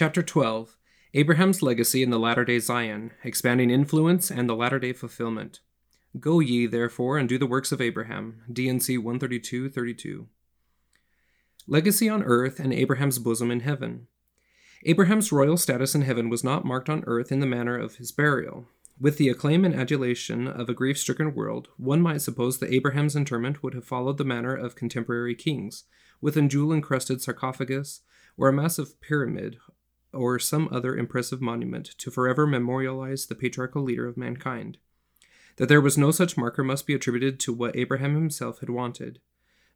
Chapter 12 Abraham's Legacy in the Latter day Zion, Expanding Influence and the Latter day Fulfillment. Go ye, therefore, and do the works of Abraham. D&C 132 32. Legacy on earth and Abraham's bosom in heaven. Abraham's royal status in heaven was not marked on earth in the manner of his burial. With the acclaim and adulation of a grief stricken world, one might suppose that Abraham's interment would have followed the manner of contemporary kings, with a jewel encrusted sarcophagus, or a massive pyramid, or some other impressive monument to forever memorialize the patriarchal leader of mankind. That there was no such marker must be attributed to what Abraham himself had wanted.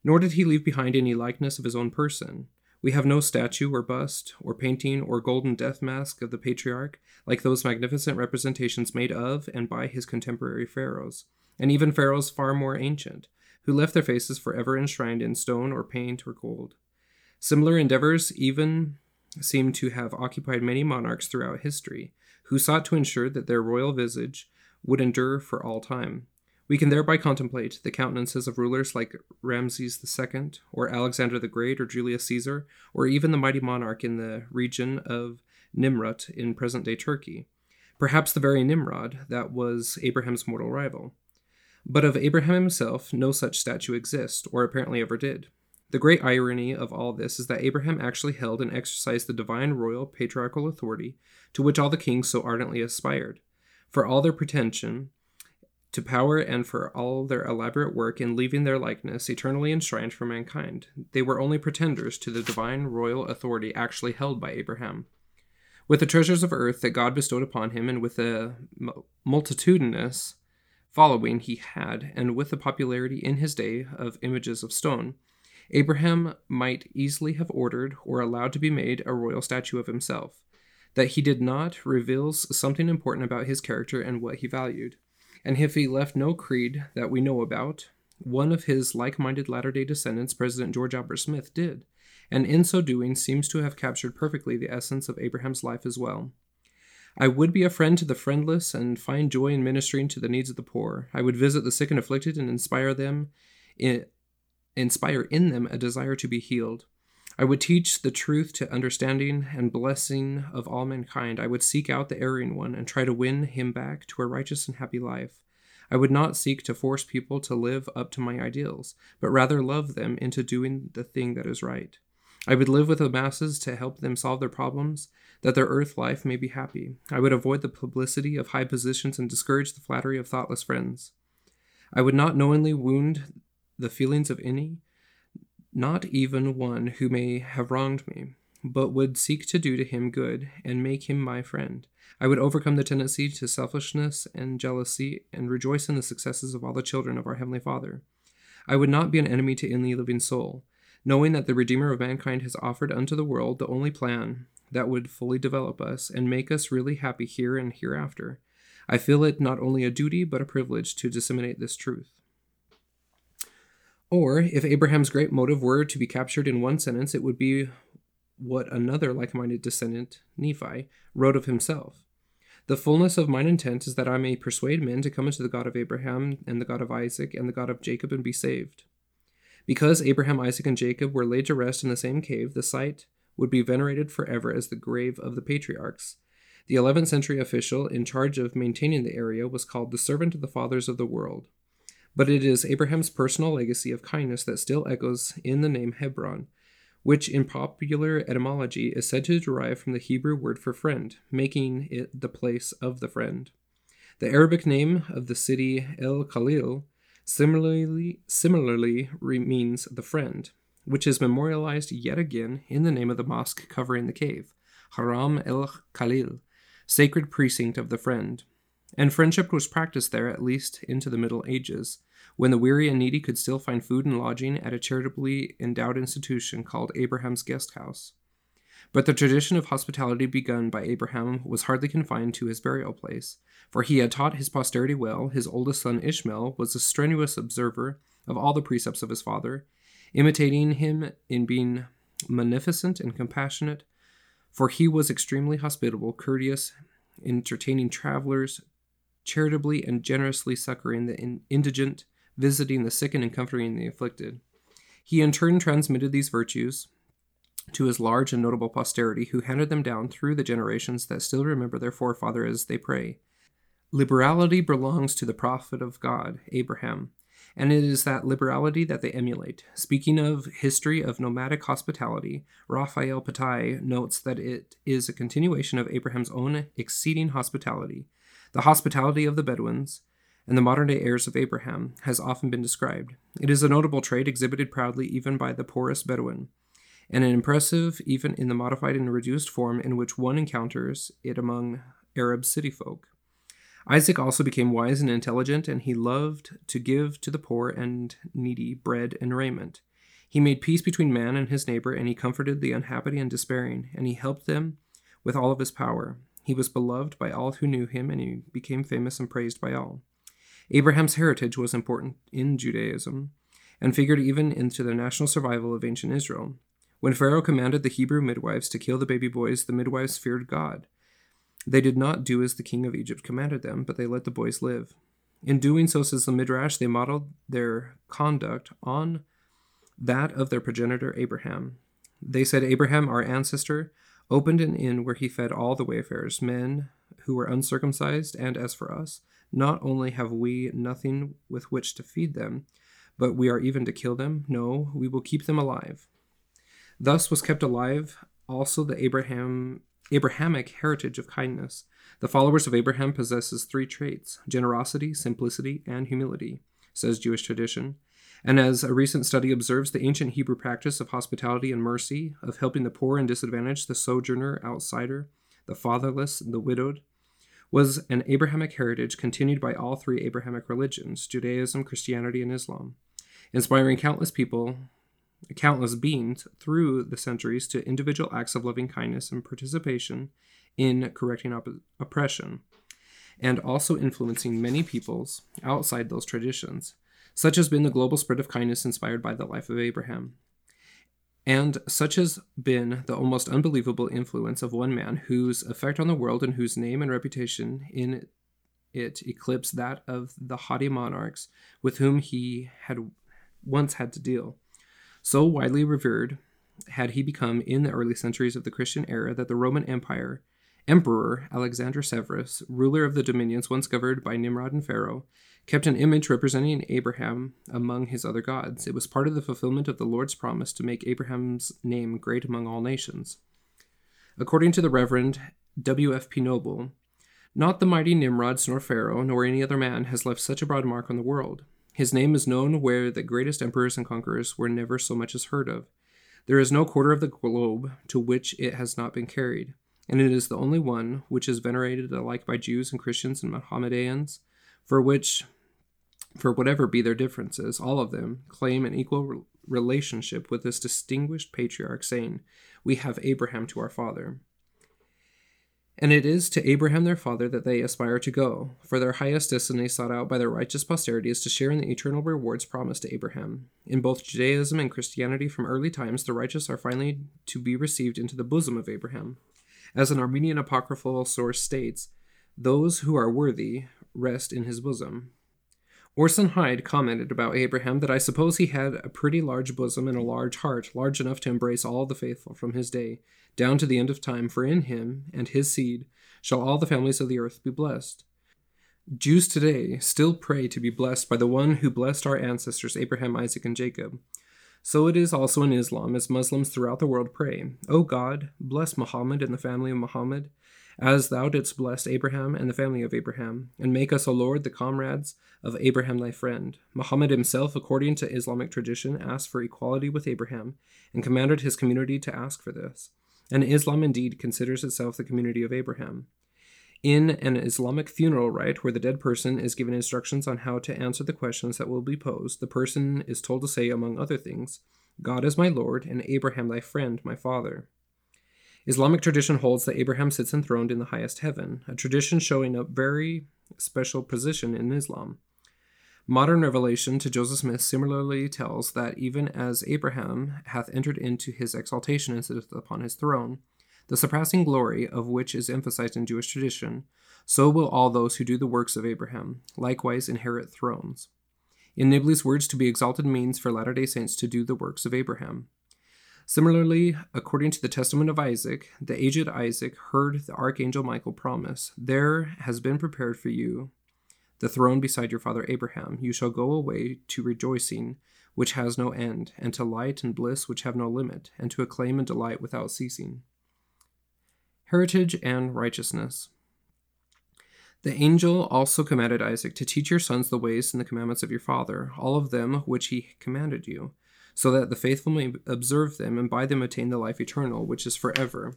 Nor did he leave behind any likeness of his own person. We have no statue or bust, or painting, or golden death mask of the patriarch, like those magnificent representations made of and by his contemporary pharaohs, and even pharaohs far more ancient, who left their faces forever enshrined in stone or paint or gold. Similar endeavors even seem to have occupied many monarchs throughout history, who sought to ensure that their royal visage would endure for all time. We can thereby contemplate the countenances of rulers like Ramses II, or Alexander the Great, or Julius Caesar, or even the mighty monarch in the region of Nimrut in present day Turkey. Perhaps the very Nimrod that was Abraham's mortal rival. But of Abraham himself, no such statue exists, or apparently ever did. The great irony of all this is that Abraham actually held and exercised the divine royal patriarchal authority to which all the kings so ardently aspired. For all their pretension, to power and for all their elaborate work in leaving their likeness eternally enshrined for mankind. They were only pretenders to the divine royal authority actually held by Abraham. With the treasures of earth that God bestowed upon him, and with the multitudinous following he had, and with the popularity in his day of images of stone, Abraham might easily have ordered or allowed to be made a royal statue of himself. That he did not reveals something important about his character and what he valued and if he left no creed that we know about, one of his like minded latter day descendants, President George Albert Smith, did, and in so doing seems to have captured perfectly the essence of Abraham's life as well. I would be a friend to the friendless and find joy in ministering to the needs of the poor. I would visit the sick and afflicted and inspire them inspire in them a desire to be healed. I would teach the truth to understanding and blessing of all mankind. I would seek out the erring one and try to win him back to a righteous and happy life. I would not seek to force people to live up to my ideals, but rather love them into doing the thing that is right. I would live with the masses to help them solve their problems, that their earth life may be happy. I would avoid the publicity of high positions and discourage the flattery of thoughtless friends. I would not knowingly wound the feelings of any, not even one who may have wronged me, but would seek to do to him good and make him my friend. I would overcome the tendency to selfishness and jealousy and rejoice in the successes of all the children of our Heavenly Father. I would not be an enemy to any living soul, knowing that the Redeemer of mankind has offered unto the world the only plan that would fully develop us and make us really happy here and hereafter. I feel it not only a duty but a privilege to disseminate this truth. Or, if Abraham's great motive were to be captured in one sentence, it would be what another like minded descendant, Nephi, wrote of himself. The fullness of mine intent is that I may persuade men to come unto the God of Abraham, and the God of Isaac, and the God of Jacob, and be saved. Because Abraham, Isaac, and Jacob were laid to rest in the same cave, the site would be venerated forever as the grave of the patriarchs. The 11th century official in charge of maintaining the area was called the servant of the fathers of the world. But it is Abraham's personal legacy of kindness that still echoes in the name Hebron, which in popular etymology is said to derive from the Hebrew word for friend, making it the place of the friend. The Arabic name of the city El Khalil similarly, similarly means the friend, which is memorialized yet again in the name of the mosque covering the cave, Haram el Khalil, sacred precinct of the friend. And friendship was practiced there at least into the Middle Ages, when the weary and needy could still find food and lodging at a charitably endowed institution called Abraham's Guest House. But the tradition of hospitality begun by Abraham was hardly confined to his burial place, for he had taught his posterity well. His oldest son Ishmael was a strenuous observer of all the precepts of his father, imitating him in being munificent and compassionate, for he was extremely hospitable, courteous, entertaining travelers, charitably and generously succoring the indigent, visiting the sick and comforting the afflicted. He in turn transmitted these virtues to his large and notable posterity, who handed them down through the generations that still remember their forefather as they pray. Liberality belongs to the prophet of God, Abraham, and it is that liberality that they emulate. Speaking of history of nomadic hospitality, Raphael Patai notes that it is a continuation of Abraham's own exceeding hospitality. The hospitality of the Bedouins and the modern day heirs of Abraham has often been described. It is a notable trait exhibited proudly even by the poorest Bedouin, and an impressive even in the modified and reduced form in which one encounters it among Arab city folk. Isaac also became wise and intelligent, and he loved to give to the poor and needy bread and raiment. He made peace between man and his neighbor, and he comforted the unhappy and despairing, and he helped them with all of his power. He was beloved by all who knew him, and he became famous and praised by all. Abraham's heritage was important in Judaism and figured even into the national survival of ancient Israel. When Pharaoh commanded the Hebrew midwives to kill the baby boys, the midwives feared God. They did not do as the king of Egypt commanded them, but they let the boys live. In doing so, says the Midrash, they modeled their conduct on that of their progenitor Abraham. They said, Abraham, our ancestor, opened an inn where he fed all the wayfarers, men who were uncircumcised, and as for us, not only have we nothing with which to feed them, but we are even to kill them. No, we will keep them alive. Thus was kept alive also the Abraham Abrahamic heritage of kindness. The followers of Abraham possesses three traits: generosity, simplicity, and humility, says Jewish tradition. And as a recent study observes, the ancient Hebrew practice of hospitality and mercy, of helping the poor and disadvantaged, the sojourner, outsider, the fatherless, the widowed, was an Abrahamic heritage continued by all three Abrahamic religions Judaism, Christianity, and Islam, inspiring countless people, countless beings through the centuries to individual acts of loving kindness and participation in correcting op- oppression, and also influencing many peoples outside those traditions. Such has been the global spread of kindness inspired by the life of Abraham. And such has been the almost unbelievable influence of one man whose effect on the world and whose name and reputation in it eclipsed that of the haughty monarchs with whom he had once had to deal. So widely revered had he become in the early centuries of the Christian era that the Roman Empire Emperor Alexander Severus, ruler of the dominions once governed by Nimrod and Pharaoh, kept an image representing Abraham among his other gods. It was part of the fulfillment of the Lord's promise to make Abraham's name great among all nations. According to the Reverend W.F.P. Noble, not the mighty Nimrod nor Pharaoh nor any other man has left such a broad mark on the world. His name is known where the greatest emperors and conquerors were never so much as heard of. There is no quarter of the globe to which it has not been carried, and it is the only one which is venerated alike by Jews and Christians and Mohammedans, for which for whatever be their differences, all of them claim an equal re- relationship with this distinguished patriarch, saying, We have Abraham to our father. And it is to Abraham their father that they aspire to go, for their highest destiny sought out by their righteous posterity is to share in the eternal rewards promised to Abraham. In both Judaism and Christianity from early times, the righteous are finally to be received into the bosom of Abraham. As an Armenian apocryphal source states, those who are worthy rest in his bosom. Orson Hyde commented about Abraham that I suppose he had a pretty large bosom and a large heart, large enough to embrace all the faithful from his day down to the end of time, for in him and his seed shall all the families of the earth be blessed. Jews today still pray to be blessed by the one who blessed our ancestors Abraham, Isaac, and Jacob. So it is also in Islam, as Muslims throughout the world pray, O God, bless Muhammad and the family of Muhammad, as thou didst bless Abraham and the family of Abraham, and make us, O Lord, the comrades of Abraham thy friend. Muhammad himself, according to Islamic tradition, asked for equality with Abraham, and commanded his community to ask for this. And Islam indeed considers itself the community of Abraham. In an Islamic funeral rite, where the dead person is given instructions on how to answer the questions that will be posed, the person is told to say, among other things, God is my Lord, and Abraham thy friend, my father. Islamic tradition holds that Abraham sits enthroned in the highest heaven, a tradition showing a very special position in Islam. Modern revelation to Joseph Smith similarly tells that even as Abraham hath entered into his exaltation and sitteth upon his throne, the surpassing glory of which is emphasized in Jewish tradition, so will all those who do the works of Abraham likewise inherit thrones. In Nibley's words, to be exalted means for Latter day Saints to do the works of Abraham. Similarly, according to the testament of Isaac, the aged Isaac heard the archangel Michael promise, There has been prepared for you the throne beside your father Abraham. You shall go away to rejoicing, which has no end, and to light and bliss, which have no limit, and to acclaim and delight without ceasing. Heritage and righteousness. The angel also commanded Isaac to teach your sons the ways and the commandments of your father, all of them which he commanded you so that the faithful may observe them and by them attain the life eternal, which is forever.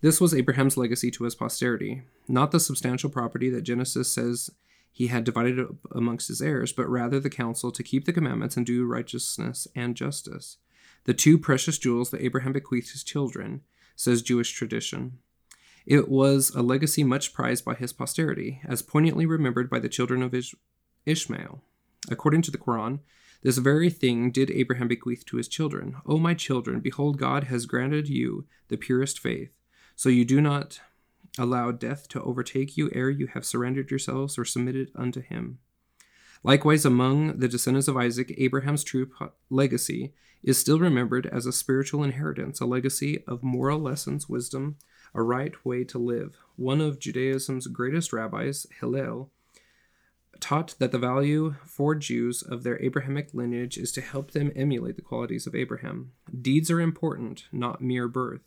This was Abraham's legacy to his posterity, not the substantial property that Genesis says he had divided amongst his heirs, but rather the counsel to keep the commandments and do righteousness and justice. The two precious jewels that Abraham bequeathed his children, says Jewish tradition. It was a legacy much prized by his posterity, as poignantly remembered by the children of Ish- Ishmael. According to the Quran, this very thing did Abraham bequeath to his children. O my children, behold, God has granted you the purest faith, so you do not allow death to overtake you ere you have surrendered yourselves or submitted unto him. Likewise, among the descendants of Isaac, Abraham's true uh, legacy is still remembered as a spiritual inheritance, a legacy of moral lessons, wisdom, a right way to live. One of Judaism's greatest rabbis, Hillel, taught that the value for Jews of their Abrahamic lineage is to help them emulate the qualities of Abraham. Deeds are important, not mere birth.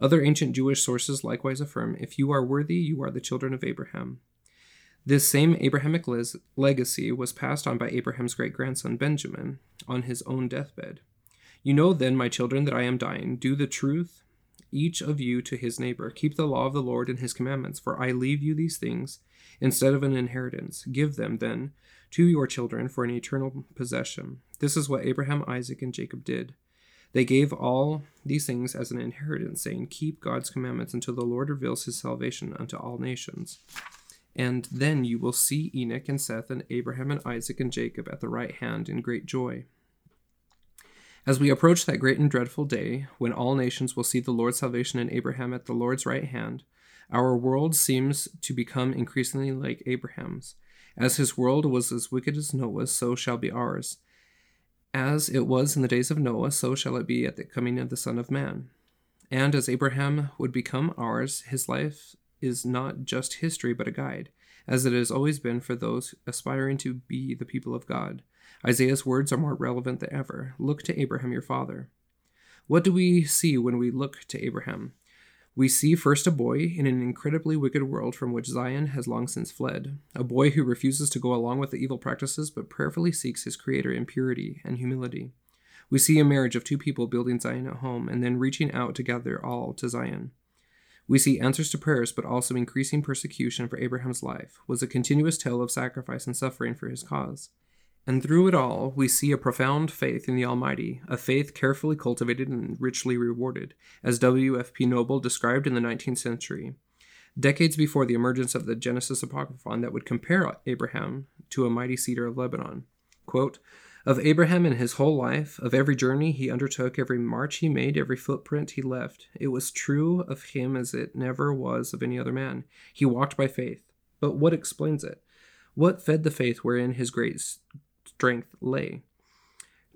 Other ancient Jewish sources likewise affirm if you are worthy, you are the children of Abraham. This same Abrahamic legacy was passed on by Abraham's great grandson Benjamin on his own deathbed. You know then, my children, that I am dying. Do the truth, each of you to his neighbor. Keep the law of the Lord and his commandments, for I leave you these things instead of an inheritance. Give them, then, to your children for an eternal possession. This is what Abraham, Isaac, and Jacob did. They gave all these things as an inheritance, saying, Keep God's commandments until the Lord reveals his salvation unto all nations. And then you will see Enoch and Seth and Abraham and Isaac and Jacob at the right hand in great joy. As we approach that great and dreadful day, when all nations will see the Lord's salvation in Abraham at the Lord's right hand, our world seems to become increasingly like Abraham's. As his world was as wicked as Noah's, so shall be ours. As it was in the days of Noah, so shall it be at the coming of the Son of Man. And as Abraham would become ours, his life is not just history but a guide, as it has always been for those aspiring to be the people of God. Isaiah's words are more relevant than ever. Look to Abraham your father. What do we see when we look to Abraham? We see first a boy in an incredibly wicked world from which Zion has long since fled, a boy who refuses to go along with the evil practices but prayerfully seeks his Creator in purity and humility. We see a marriage of two people building Zion at home and then reaching out to gather all to Zion. We see answers to prayers, but also increasing persecution for Abraham's life was a continuous tale of sacrifice and suffering for his cause. And through it all, we see a profound faith in the Almighty, a faith carefully cultivated and richly rewarded, as W.F.P. Noble described in the 19th century, decades before the emergence of the Genesis Apocryphon that would compare Abraham to a mighty cedar of Lebanon. Quote, of Abraham in his whole life, of every journey he undertook, every march he made, every footprint he left, it was true of him as it never was of any other man. He walked by faith. But what explains it? What fed the faith wherein his great strength lay.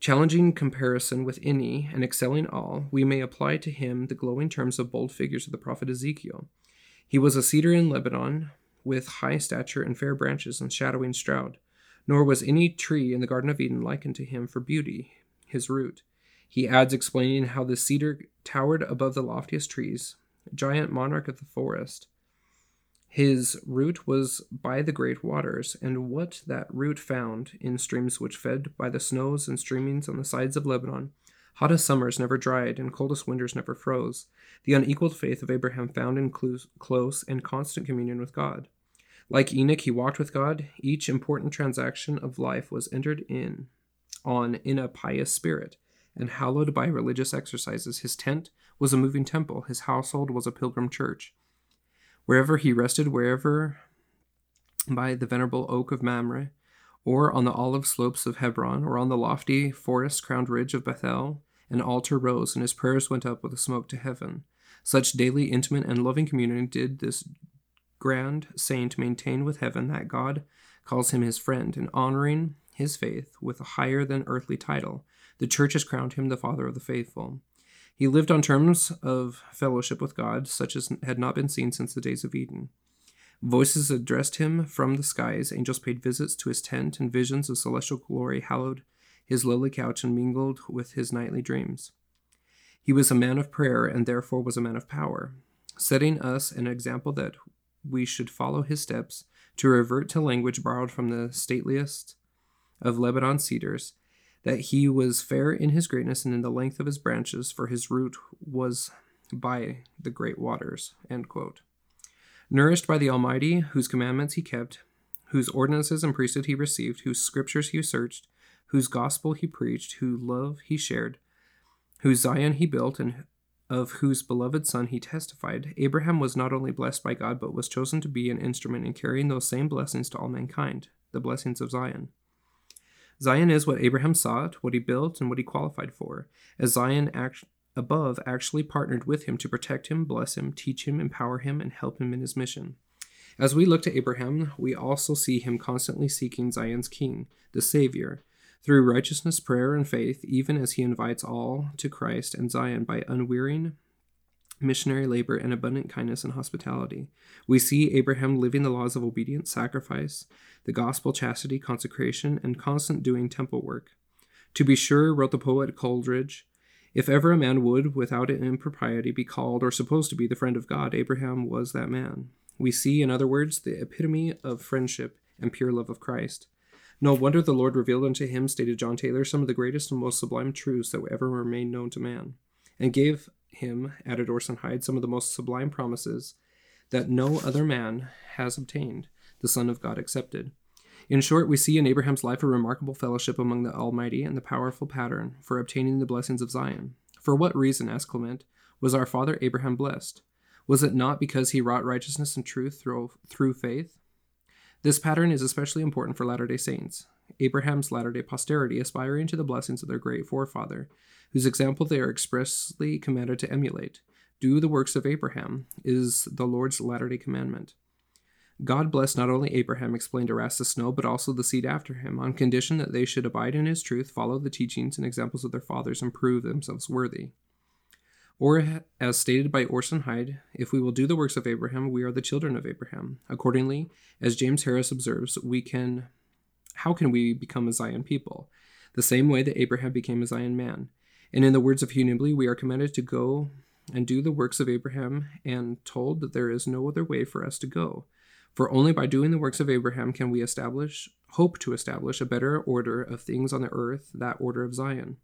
Challenging comparison with any and excelling all, we may apply to him the glowing terms of bold figures of the prophet Ezekiel. He was a cedar in Lebanon, with high stature and fair branches and shadowing stroud. Nor was any tree in the Garden of Eden likened to him for beauty, his root. He adds, explaining how the cedar towered above the loftiest trees, giant monarch of the forest. His root was by the great waters, and what that root found in streams which fed by the snows and streamings on the sides of Lebanon, hottest summers never dried, and coldest winters never froze, the unequaled faith of Abraham found in close and constant communion with God. Like Enoch, he walked with God. Each important transaction of life was entered in on in a pious spirit, and hallowed by religious exercises. His tent was a moving temple, his household was a pilgrim church. Wherever he rested, wherever by the venerable oak of Mamre, or on the olive slopes of Hebron, or on the lofty forest crowned ridge of Bethel, an altar rose, and his prayers went up with a smoke to heaven. Such daily, intimate, and loving communion did this grand saint maintain with heaven that God calls him his friend, and honoring his faith with a higher than earthly title, the church has crowned him the father of the faithful. He lived on terms of fellowship with God, such as had not been seen since the days of Eden. Voices addressed him from the skies, angels paid visits to his tent, and visions of celestial glory hallowed his lowly couch and mingled with his nightly dreams. He was a man of prayer and therefore was a man of power, setting us an example that we should follow his steps to revert to language borrowed from the stateliest of Lebanon cedars, that he was fair in his greatness and in the length of his branches, for his root was by the great waters. Nourished by the Almighty, whose commandments he kept, whose ordinances and priesthood he received, whose scriptures he searched, whose gospel he preached, whose love he shared, whose Zion he built, and of whose beloved Son he testified, Abraham was not only blessed by God, but was chosen to be an instrument in carrying those same blessings to all mankind, the blessings of Zion. Zion is what Abraham sought, what he built, and what he qualified for, as Zion act- above actually partnered with him to protect him, bless him, teach him, empower him, and help him in his mission. As we look to Abraham, we also see him constantly seeking Zion's king, the Savior, through righteousness, prayer, and faith, even as he invites all to Christ and Zion by unwearying missionary labor and abundant kindness and hospitality. We see Abraham living the laws of obedience, sacrifice, the gospel, chastity, consecration, and constant doing temple work. To be sure, wrote the poet Coleridge, if ever a man would, without impropriety, be called or supposed to be the friend of God, Abraham was that man. We see, in other words, the epitome of friendship and pure love of Christ. No wonder the Lord revealed unto him, stated John Taylor, some of the greatest and most sublime truths that ever were made known to man, and gave him, added Orson Hyde, some of the most sublime promises that no other man has obtained, the Son of God accepted. In short, we see in Abraham's life a remarkable fellowship among the Almighty and the powerful pattern for obtaining the blessings of Zion. For what reason, asked Clement, was our father Abraham blessed? Was it not because he wrought righteousness and truth through, through faith? This pattern is especially important for Latter day Saints, Abraham's latter day posterity, aspiring to the blessings of their great forefather, whose example they are expressly commanded to emulate. Do the works of Abraham is the Lord's latter day commandment. God blessed not only Abraham, explained Erastus Snow, but also the seed after him, on condition that they should abide in his truth, follow the teachings and examples of their fathers, and prove themselves worthy. Or, as stated by Orson Hyde, if we will do the works of Abraham, we are the children of Abraham. Accordingly, as James Harris observes, we can how can we become a Zion people? The same way that Abraham became a Zion man. And in the words of Hugh Nibley, we are commanded to go and do the works of Abraham, and told that there is no other way for us to go. For only by doing the works of Abraham can we establish, hope to establish, a better order of things on the earth, that order of Zion,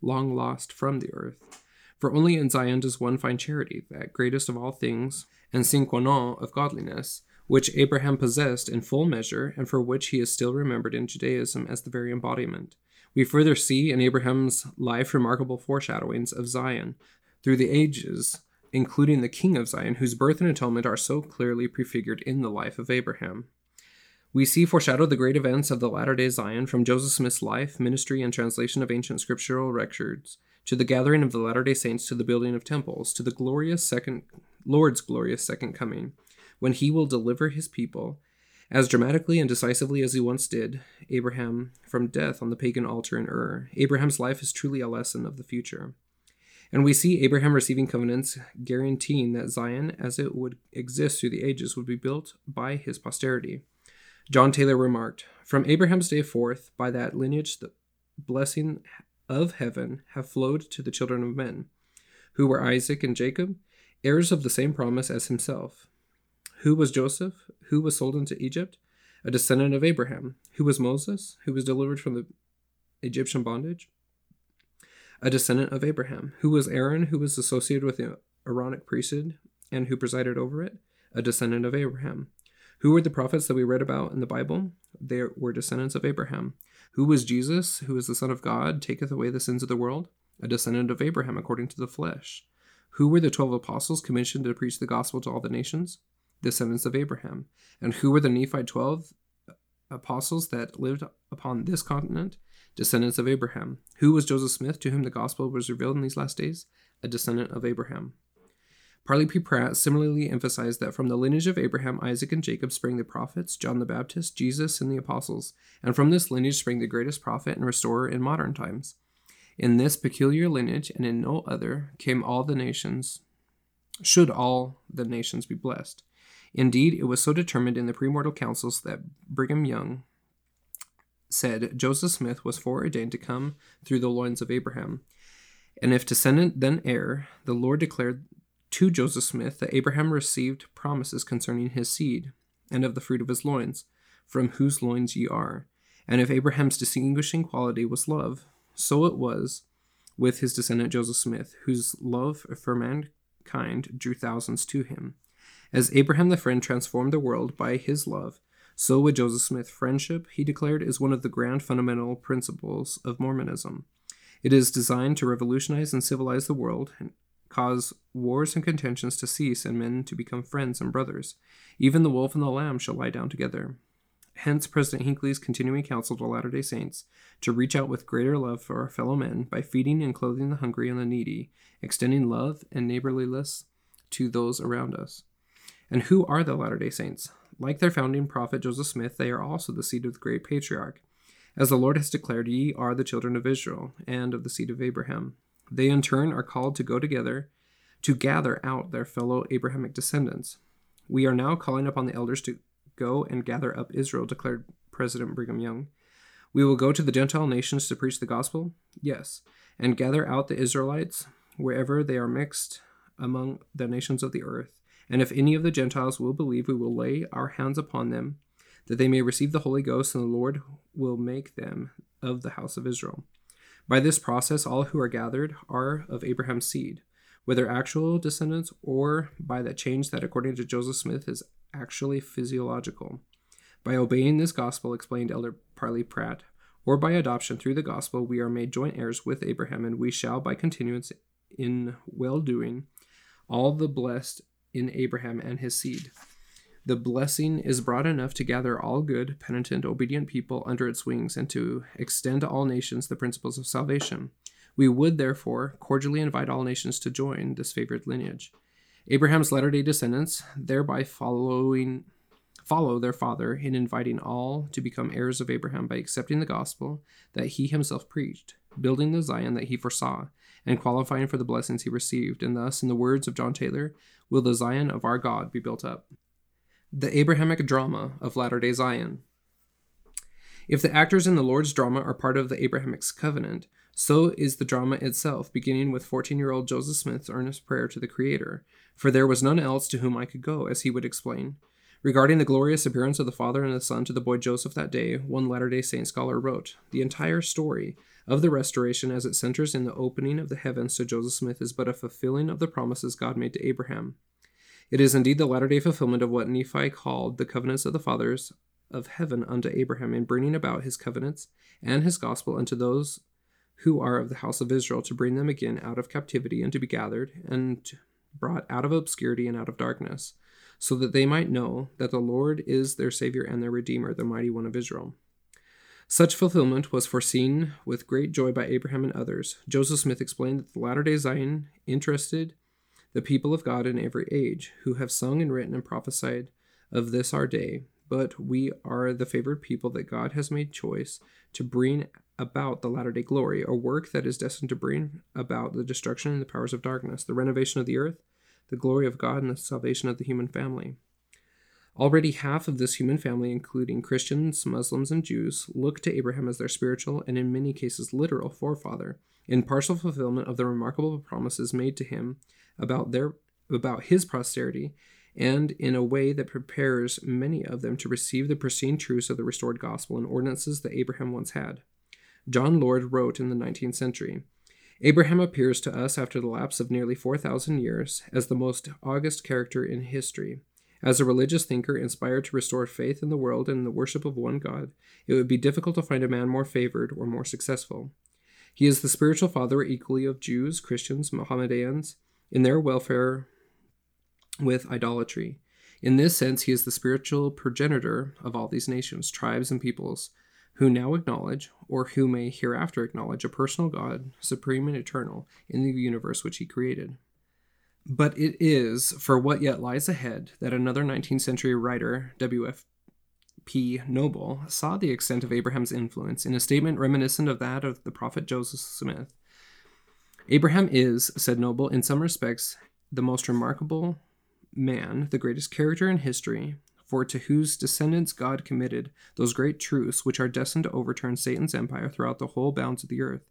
long lost from the earth. For only in Zion does one find charity, that greatest of all things, and sine qua non of godliness, which Abraham possessed in full measure, and for which he is still remembered in Judaism as the very embodiment. We further see in Abraham's life remarkable foreshadowings of Zion through the ages, including the King of Zion, whose birth and atonement are so clearly prefigured in the life of Abraham. We see foreshadowed the great events of the latter day Zion from Joseph Smith's life, ministry, and translation of ancient scriptural records to the gathering of the Latter day Saints to the building of temples, to the glorious second Lord's glorious second coming, when he will deliver his people, as dramatically and decisively as he once did, Abraham from death on the pagan altar in Ur. Abraham's life is truly a lesson of the future. And we see Abraham receiving covenants guaranteeing that Zion, as it would exist through the ages, would be built by his posterity. John Taylor remarked, From Abraham's day forth, by that lineage, the blessing of heaven have flowed to the children of men, who were Isaac and Jacob, heirs of the same promise as himself. Who was Joseph, who was sold into Egypt? A descendant of Abraham. Who was Moses, who was delivered from the Egyptian bondage? A descendant of Abraham. Who was Aaron, who was associated with the Aaronic priesthood and who presided over it? A descendant of Abraham. Who were the prophets that we read about in the Bible? They were descendants of Abraham. Who was Jesus, who is the Son of God, taketh away the sins of the world? A descendant of Abraham according to the flesh. Who were the twelve apostles commissioned to preach the gospel to all the nations? Descendants of Abraham. And who were the Nephite twelve apostles that lived upon this continent? Descendants of Abraham. Who was Joseph Smith, to whom the gospel was revealed in these last days? A descendant of Abraham. Parley P. Pratt similarly emphasized that from the lineage of Abraham, Isaac, and Jacob sprang the prophets, John the Baptist, Jesus, and the apostles, and from this lineage sprang the greatest prophet and restorer in modern times. In this peculiar lineage and in no other came all the nations, should all the nations be blessed. Indeed, it was so determined in the premortal councils that Brigham Young said Joseph Smith was foreordained to come through the loins of Abraham. And if descendant, then heir, the Lord declared to Joseph Smith that Abraham received promises concerning his seed, and of the fruit of his loins, from whose loins ye are. And if Abraham's distinguishing quality was love, so it was with his descendant Joseph Smith, whose love for mankind drew thousands to him. As Abraham the friend transformed the world by his love, so would Joseph Smith, friendship, he declared, is one of the grand fundamental principles of Mormonism. It is designed to revolutionize and civilize the world, and cause wars and contentions to cease, and men to become friends and brothers. Even the wolf and the lamb shall lie down together. Hence, President Hinckley's continuing counsel to Latter day Saints to reach out with greater love for our fellow men by feeding and clothing the hungry and the needy, extending love and neighborliness to those around us. And who are the Latter day Saints? Like their founding prophet Joseph Smith, they are also the seed of the great patriarch. As the Lord has declared, ye are the children of Israel, and of the seed of Abraham. They in turn are called to go together to gather out their fellow Abrahamic descendants. We are now calling upon the elders to go and gather up Israel, declared President Brigham Young. We will go to the Gentile nations to preach the gospel? Yes. And gather out the Israelites wherever they are mixed among the nations of the earth and if any of the Gentiles will believe, we will lay our hands upon them, that they may receive the Holy Ghost, and the Lord will make them of the house of Israel. By this process, all who are gathered are of Abraham's seed, whether actual descendants or by that change that, according to Joseph Smith, is actually physiological. By obeying this gospel, explained Elder Parley Pratt, or by adoption through the gospel, we are made joint heirs with Abraham, and we shall, by continuance in well doing, all the blessed in Abraham and his seed. The blessing is broad enough to gather all good, penitent, obedient people under its wings and to extend to all nations the principles of salvation. We would, therefore, cordially invite all nations to join this favored lineage. Abraham's latter day descendants, thereby following follow their father in inviting all to become heirs of Abraham by accepting the gospel that he himself preached, building the Zion that he foresaw, and qualifying for the blessings he received, and thus, in the words of John Taylor, will the Zion of our God be built up. The Abrahamic drama of latter day Zion. If the actors in the Lord's drama are part of the Abrahamic covenant, so is the drama itself, beginning with 14 year old Joseph Smith's earnest prayer to the Creator, for there was none else to whom I could go, as he would explain. Regarding the glorious appearance of the Father and the Son to the boy Joseph that day, one Latter day Saint scholar wrote The entire story of the restoration as it centers in the opening of the heavens to Joseph Smith is but a fulfilling of the promises God made to Abraham. It is indeed the latter day fulfillment of what Nephi called the covenants of the fathers of heaven unto Abraham in bringing about his covenants and his gospel unto those who are of the house of Israel to bring them again out of captivity and to be gathered and brought out of obscurity and out of darkness so that they might know that the Lord is their Savior and their Redeemer, the mighty one of Israel. Such fulfillment was foreseen with great joy by Abraham and others. Joseph Smith explained that the latter day Zion interested the people of God in every age, who have sung and written and prophesied of this our day. But we are the favored people that God has made choice to bring about the latter day glory, a work that is destined to bring about the destruction and the powers of darkness, the renovation of the earth, the glory of God and the salvation of the human family. Already half of this human family, including Christians, Muslims, and Jews, look to Abraham as their spiritual and in many cases literal forefather, in partial fulfillment of the remarkable promises made to him about their about his posterity, and in a way that prepares many of them to receive the pristine truths of the restored gospel and ordinances that Abraham once had. John Lord wrote in the 19th century Abraham appears to us after the lapse of nearly 4,000 years as the most august character in history. As a religious thinker inspired to restore faith in the world and the worship of one God, it would be difficult to find a man more favored or more successful. He is the spiritual father equally of Jews, Christians, Mohammedans, in their welfare with idolatry. In this sense, he is the spiritual progenitor of all these nations, tribes, and peoples, who now acknowledge, or who may hereafter acknowledge, a personal God, supreme and eternal, in the universe which he created. But it is for what yet lies ahead that another 19th century writer, W.F. P. Noble, saw the extent of Abraham's influence in a statement reminiscent of that of the prophet Joseph Smith. Abraham is, said Noble, in some respects, the most remarkable man, the greatest character in history, for to whose descendants God committed those great truths which are destined to overturn Satan's empire throughout the whole bounds of the earth,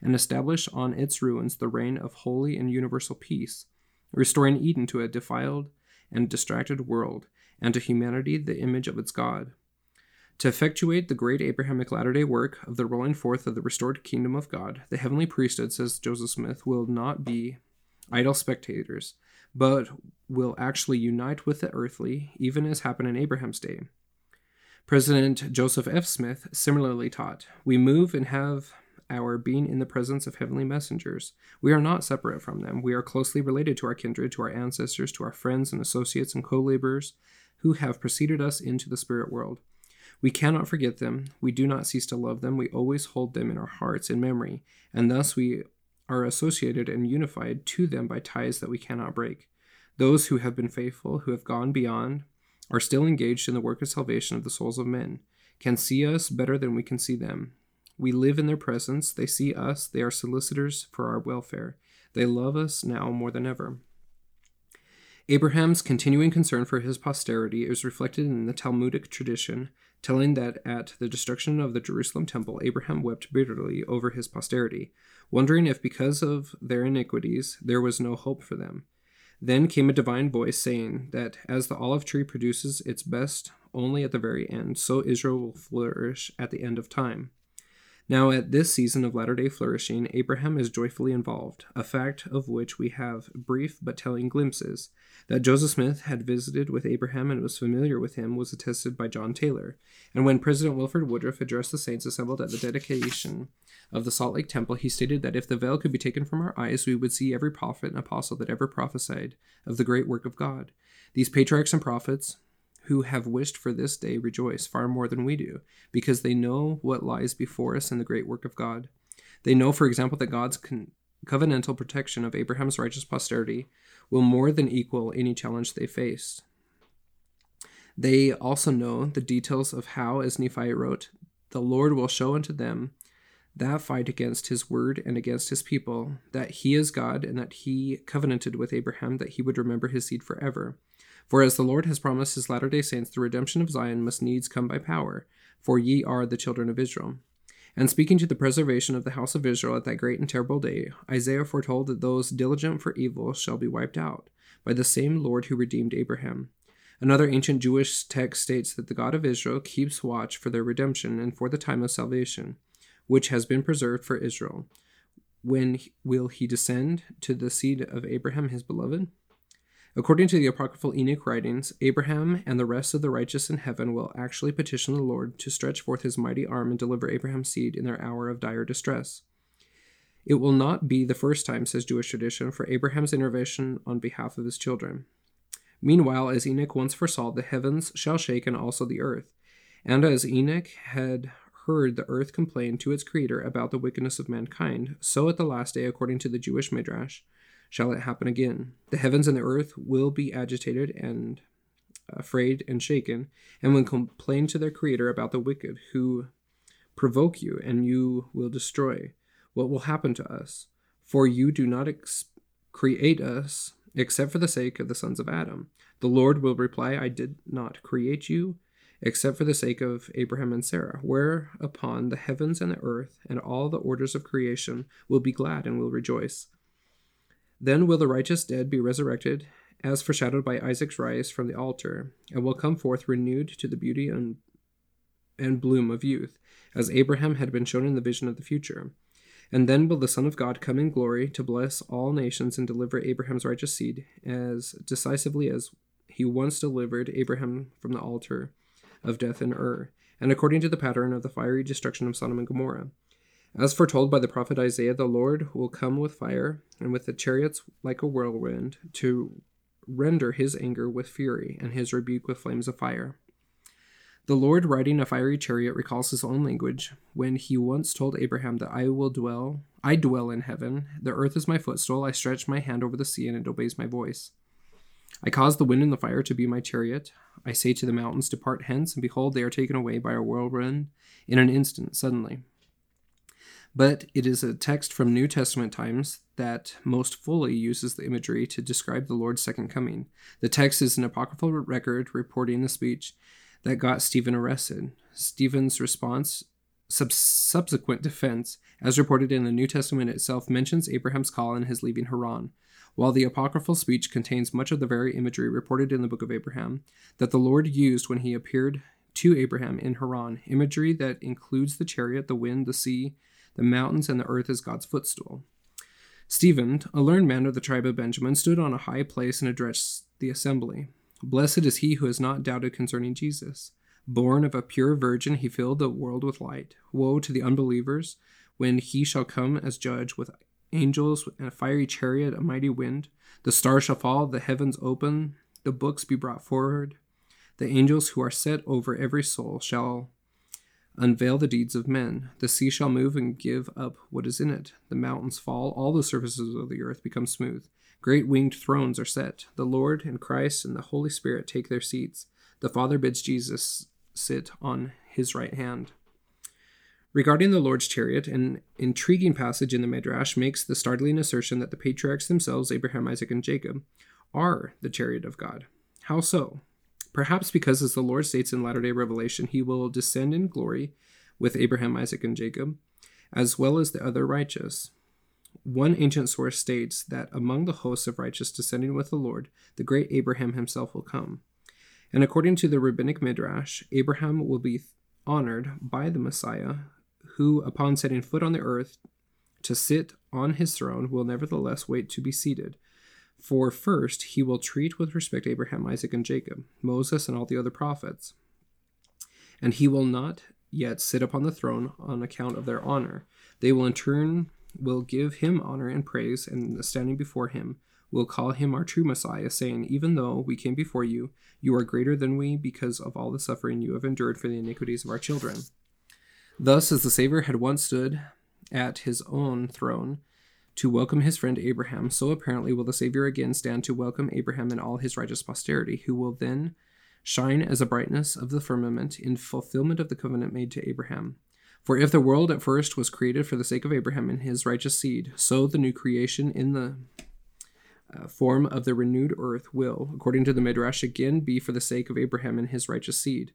and establish on its ruins the reign of holy and universal peace, restoring Eden to a defiled and distracted world, and to humanity the image of its God. To effectuate the great Abrahamic latter day work of the rolling forth of the restored kingdom of God, the heavenly priesthood, says Joseph Smith, will not be idle spectators, but will actually unite with the earthly, even as happened in Abraham's day. President Joseph F. Smith similarly taught We move and have our being in the presence of heavenly messengers. We are not separate from them. We are closely related to our kindred, to our ancestors, to our friends and associates and co laborers who have preceded us into the spirit world. We cannot forget them. We do not cease to love them. We always hold them in our hearts in memory, and thus we are associated and unified to them by ties that we cannot break. Those who have been faithful, who have gone beyond, are still engaged in the work of salvation of the souls of men, can see us better than we can see them. We live in their presence, they see us, they are solicitors for our welfare. They love us now more than ever. Abraham's continuing concern for his posterity is reflected in the Talmudic tradition telling that at the destruction of the Jerusalem temple, Abraham wept bitterly over his posterity, wondering if because of their iniquities there was no hope for them. Then came a divine voice saying that as the olive tree produces its best only at the very end, so Israel will flourish at the end of time. Now, at this season of latter day flourishing, Abraham is joyfully involved, a fact of which we have brief but telling glimpses. That Joseph Smith had visited with Abraham and was familiar with him was attested by John Taylor. And when President Wilford Woodruff addressed the saints assembled at the dedication of the Salt Lake Temple, he stated that if the veil could be taken from our eyes, we would see every prophet and apostle that ever prophesied of the great work of God. These patriarchs and prophets, who have wished for this day rejoice far more than we do, because they know what lies before us in the great work of God. They know, for example, that God's con- covenantal protection of Abraham's righteous posterity will more than equal any challenge they face. They also know the details of how, as Nephi wrote, the Lord will show unto them that fight against his word and against his people, that he is God, and that he covenanted with Abraham that he would remember his seed forever. For as the Lord has promised his latter day saints, the redemption of Zion must needs come by power, for ye are the children of Israel. And speaking to the preservation of the house of Israel at that great and terrible day, Isaiah foretold that those diligent for evil shall be wiped out by the same Lord who redeemed Abraham. Another ancient Jewish text states that the God of Israel keeps watch for their redemption and for the time of salvation, which has been preserved for Israel. When will he descend to the seed of Abraham his beloved? According to the apocryphal Enoch writings, Abraham and the rest of the righteous in heaven will actually petition the Lord to stretch forth his mighty arm and deliver Abraham's seed in their hour of dire distress. It will not be the first time, says Jewish tradition, for Abraham's intervention on behalf of his children. Meanwhile, as Enoch once foresaw, the heavens shall shake and also the earth. And as Enoch had heard the earth complain to its creator about the wickedness of mankind, so at the last day, according to the Jewish Midrash, shall it happen again. The heavens and the earth will be agitated and afraid and shaken, and will complain to their Creator about the wicked who provoke you, and you will destroy. What will happen to us? For you do not ex- create us except for the sake of the sons of Adam. The Lord will reply, I did not create you except for the sake of Abraham and Sarah, whereupon the heavens and the earth and all the orders of creation will be glad and will rejoice. Then will the righteous dead be resurrected, as foreshadowed by Isaac's rise from the altar, and will come forth renewed to the beauty and, and bloom of youth, as Abraham had been shown in the vision of the future. And then will the Son of God come in glory to bless all nations and deliver Abraham's righteous seed, as decisively as he once delivered Abraham from the altar of death in Ur, and according to the pattern of the fiery destruction of Sodom and Gomorrah. As foretold by the prophet Isaiah, the Lord will come with fire and with the chariots like a whirlwind to render his anger with fury and his rebuke with flames of fire. The Lord riding a fiery chariot recalls his own language when he once told Abraham that I will dwell, I dwell in heaven, the earth is my footstool, I stretch my hand over the sea and it obeys my voice. I cause the wind and the fire to be my chariot. I say to the mountains, Depart hence, and behold, they are taken away by a whirlwind in an instant, suddenly. But it is a text from New Testament times that most fully uses the imagery to describe the Lord's second coming. The text is an apocryphal record reporting the speech that got Stephen arrested. Stephen's response, sub- subsequent defense, as reported in the New Testament itself, mentions Abraham's call and his leaving Haran, while the apocryphal speech contains much of the very imagery reported in the book of Abraham that the Lord used when he appeared to Abraham in Haran, imagery that includes the chariot, the wind, the sea, the mountains, and the earth as God's footstool. Stephen, a learned man of the tribe of Benjamin, stood on a high place and addressed the assembly. Blessed is he who has not doubted concerning Jesus. Born of a pure virgin, he filled the world with light. Woe to the unbelievers when he shall come as judge with angels and a fiery chariot, a mighty wind. The stars shall fall, the heavens open, the books be brought forward. The angels who are set over every soul shall unveil the deeds of men. The sea shall move and give up what is in it. The mountains fall, all the surfaces of the earth become smooth. Great winged thrones are set. The Lord and Christ and the Holy Spirit take their seats. The Father bids Jesus sit on his right hand. Regarding the Lord's chariot, an intriguing passage in the Midrash makes the startling assertion that the patriarchs themselves, Abraham, Isaac, and Jacob, are the chariot of God. How so? Perhaps because, as the Lord states in latter day Revelation, he will descend in glory with Abraham, Isaac, and Jacob, as well as the other righteous. One ancient source states that among the hosts of righteous descending with the Lord, the great Abraham himself will come. And according to the rabbinic midrash, Abraham will be honored by the Messiah, who, upon setting foot on the earth to sit on his throne, will nevertheless wait to be seated for first, he will treat with respect Abraham, Isaac, and Jacob, Moses, and all the other prophets. And he will not yet sit upon the throne on account of their honor. They will in turn will give him honor and praise, and standing before him, will call him our true Messiah, saying, Even though we came before you, you are greater than we because of all the suffering you have endured for the iniquities of our children. Thus, as the Savior had once stood at his own throne, to welcome his friend Abraham, so apparently will the Savior again stand to welcome Abraham and all his righteous posterity, who will then shine as a brightness of the firmament in fulfillment of the covenant made to Abraham. For if the world at first was created for the sake of Abraham and his righteous seed, so the new creation in the uh, form of the renewed earth will, according to the Midrash, again be for the sake of Abraham and his righteous seed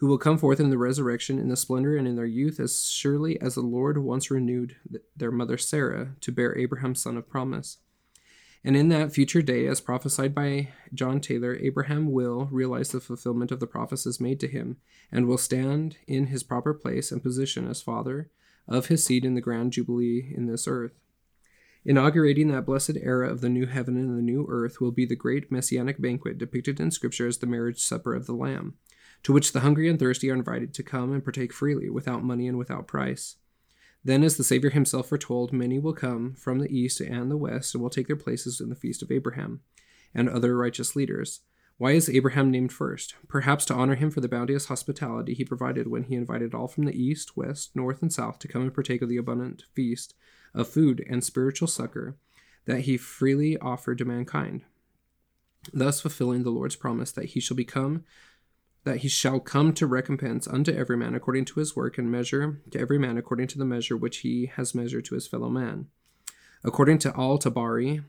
who will come forth in the resurrection in the splendor and in their youth as surely as the Lord once renewed their mother Sarah to bear Abraham's son of promise. And in that future day, as prophesied by John Taylor, Abraham will realize the fulfillment of the prophecies made to him, and will stand in his proper place and position as father of his seed in the grand jubilee in this earth. Inaugurating that blessed era of the new heaven and the new earth will be the great messianic banquet depicted in Scripture as the marriage supper of the Lamb to which the hungry and thirsty are invited to come and partake freely, without money and without price. Then, as the Savior himself foretold, many will come from the east and the west and will take their places in the feast of Abraham and other righteous leaders. Why is Abraham named first? Perhaps to honor him for the bounteous hospitality he provided when he invited all from the east, west, north, and south to come and partake of the abundant feast of food and spiritual succor that he freely offered to mankind, thus fulfilling the Lord's promise that he shall become that he shall come to recompense unto every man according to his work, and measure to every man according to the measure which he has measured to his fellow man. According to Al Tabari,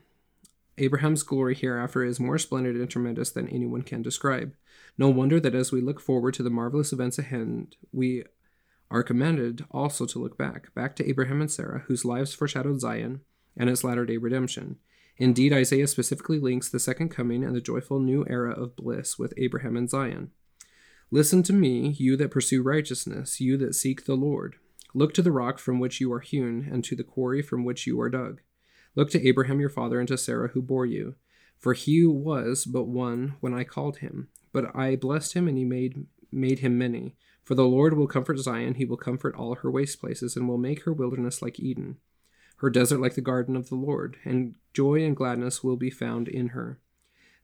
Abraham's glory hereafter is more splendid and tremendous than anyone can describe. No wonder that as we look forward to the marvelous events ahead, we are commanded also to look back, back to Abraham and Sarah, whose lives foreshadowed Zion and its latter day redemption. Indeed, Isaiah specifically links the second coming and the joyful new era of bliss with Abraham and Zion. Listen to me, you that pursue righteousness, you that seek the Lord. Look to the rock from which you are hewn, and to the quarry from which you are dug. Look to Abraham your father and to Sarah who bore you. For he was but one when I called him, but I blessed him and he made made him many. For the Lord will comfort Zion, he will comfort all her waste places, and will make her wilderness like Eden, her desert like the garden of the Lord, and joy and gladness will be found in her.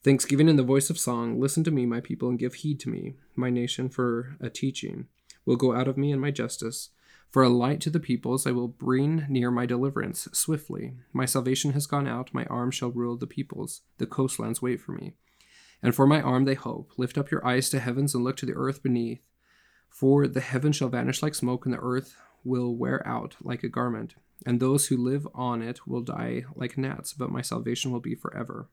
Thanksgiving in the voice of song, listen to me, my people, and give heed to me, my nation, for a teaching will go out of me and my justice. For a light to the peoples, I will bring near my deliverance swiftly. My salvation has gone out, my arm shall rule the peoples. The coastlands wait for me. And for my arm they hope. Lift up your eyes to heavens and look to the earth beneath. For the heaven shall vanish like smoke, and the earth will wear out like a garment, and those who live on it will die like gnats, but my salvation will be forever.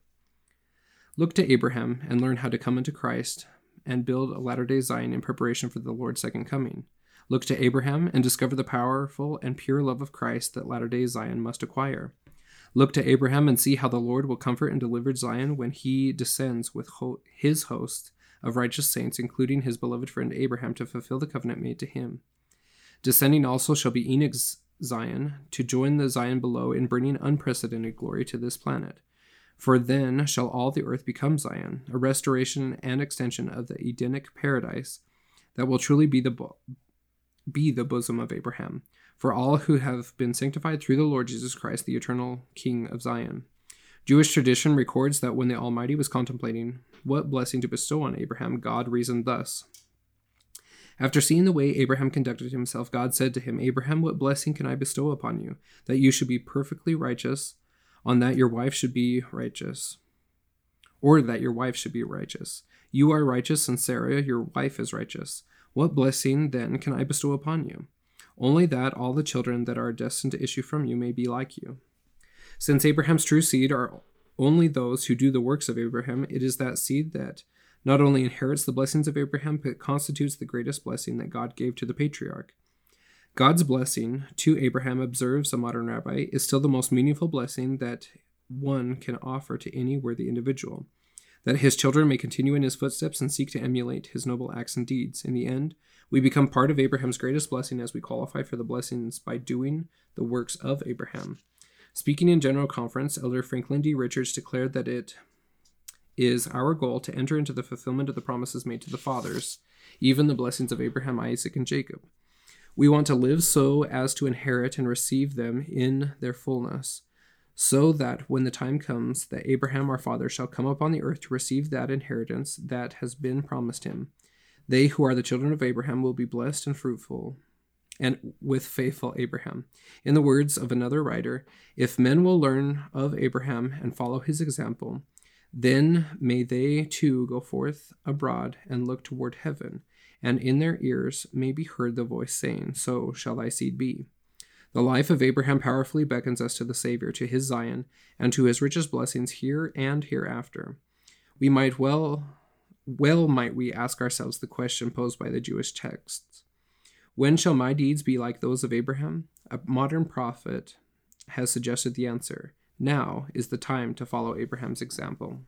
Look to Abraham and learn how to come into Christ and build a latter day Zion in preparation for the Lord's second coming. Look to Abraham and discover the powerful and pure love of Christ that latter day Zion must acquire. Look to Abraham and see how the Lord will comfort and deliver Zion when he descends with ho- his host of righteous saints, including his beloved friend Abraham, to fulfill the covenant made to him. Descending also shall be Enoch's Zion, to join the Zion below in bringing unprecedented glory to this planet. For then shall all the earth become Zion, a restoration and extension of the Edenic paradise that will truly be the bo- be the bosom of Abraham, for all who have been sanctified through the Lord Jesus Christ, the eternal King of Zion. Jewish tradition records that when the Almighty was contemplating what blessing to bestow on Abraham, God reasoned thus. After seeing the way Abraham conducted himself, God said to him, Abraham, what blessing can I bestow upon you? That you should be perfectly righteous, on that your wife should be righteous, or that your wife should be righteous. You are righteous, and Sarah, your wife, is righteous. What blessing then can I bestow upon you? Only that all the children that are destined to issue from you may be like you. Since Abraham's true seed are only those who do the works of Abraham, it is that seed that not only inherits the blessings of Abraham, but constitutes the greatest blessing that God gave to the patriarch. God's blessing to Abraham, observes a modern rabbi, is still the most meaningful blessing that one can offer to any worthy individual. That his children may continue in his footsteps and seek to emulate his noble acts and deeds. In the end, we become part of Abraham's greatest blessing as we qualify for the blessings by doing the works of Abraham. Speaking in General Conference, Elder Franklin D. Richards declared that it is our goal to enter into the fulfillment of the promises made to the fathers, even the blessings of Abraham, Isaac, and Jacob. We want to live so as to inherit and receive them in their fullness, so that when the time comes that Abraham our father shall come upon the earth to receive that inheritance that has been promised him, they who are the children of Abraham will be blessed and fruitful, and with faithful Abraham. In the words of another writer, if men will learn of Abraham and follow his example, then may they too go forth abroad and look toward heaven, and in their ears may be heard the voice saying, So shall thy seed be. The life of Abraham powerfully beckons us to the Savior, to his Zion, and to his richest blessings here and hereafter. We might well well might we ask ourselves the question posed by the Jewish texts when shall my deeds be like those of Abraham? A modern prophet has suggested the answer. Now is the time to follow Abraham's example.